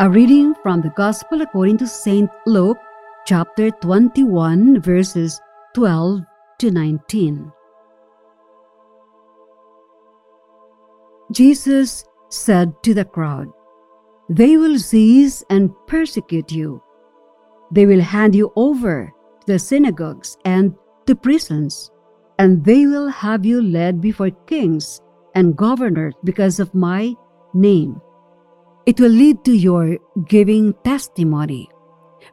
A reading from the Gospel according to St. Luke, chapter 21, verses 12 to 19. Jesus said to the crowd, They will seize and persecute you. They will hand you over to the synagogues and to prisons, and they will have you led before kings and governors because of my name. It will lead to your giving testimony.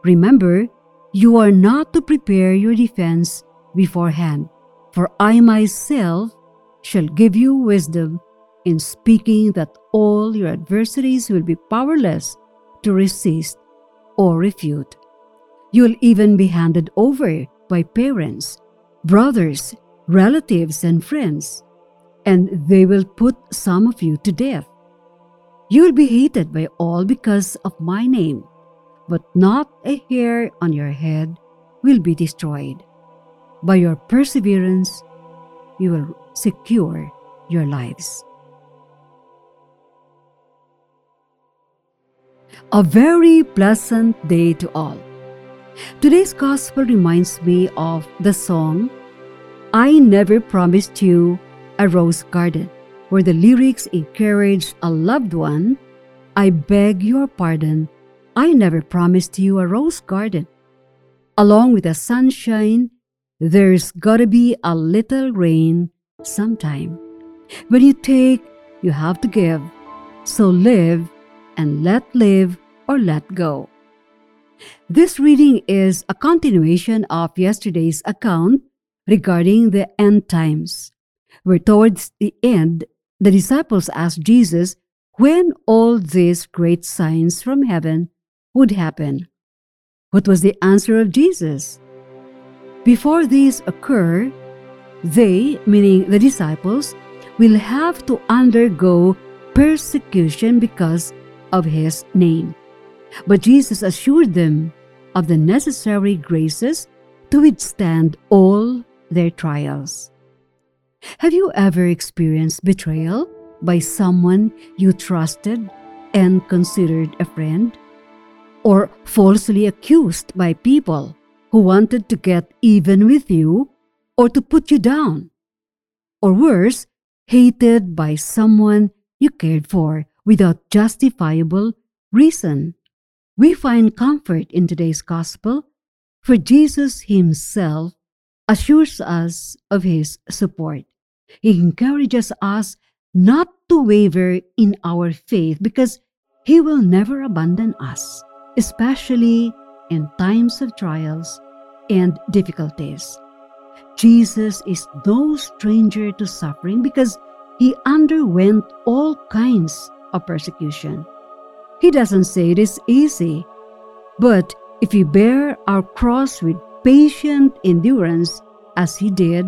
Remember, you are not to prepare your defense beforehand, for I myself shall give you wisdom in speaking that all your adversaries will be powerless to resist or refute. You'll even be handed over by parents, brothers, relatives, and friends, and they will put some of you to death. You will be hated by all because of my name, but not a hair on your head will be destroyed. By your perseverance, you will secure your lives. A very pleasant day to all. Today's gospel reminds me of the song, I Never Promised You a Rose Garden, where the lyrics encourage a loved one, I beg your pardon, I never promised you a rose garden. Along with the sunshine, there's gotta be a little rain sometime. When you take, you have to give. So live and let live or let go. This reading is a continuation of yesterday's account regarding the end times, where towards the end, the disciples asked Jesus when all these great signs from heaven would happen. What was the answer of Jesus? Before these occur, they, meaning the disciples, will have to undergo persecution because of his name. But Jesus assured them of the necessary graces to withstand all their trials. Have you ever experienced betrayal by someone you trusted and considered a friend? Or falsely accused by people who wanted to get even with you or to put you down? Or worse, hated by someone you cared for without justifiable reason? We find comfort in today's gospel, for Jesus himself assures us of his support. He encourages us not to waver in our faith because he will never abandon us, especially in times of trials and difficulties. Jesus is no stranger to suffering because he underwent all kinds of persecution. He doesn't say it is easy, but if we bear our cross with patient endurance as he did,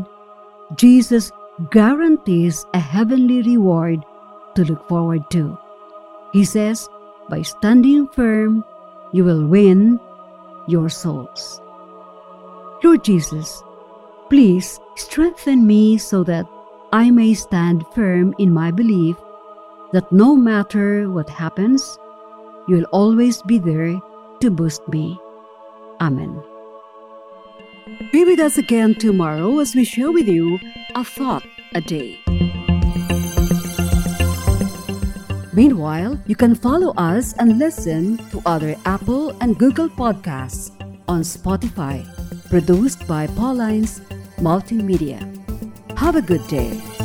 Jesus guarantees a heavenly reward to look forward to. He says, by standing firm, you will win your souls. Lord Jesus, please strengthen me so that I may stand firm in my belief that no matter what happens, you'll always be there to boost me. Amen. Be with us again tomorrow as we share with you a thought a day. Meanwhile, you can follow us and listen to other Apple and Google podcasts on Spotify, produced by Paulines Multimedia. Have a good day.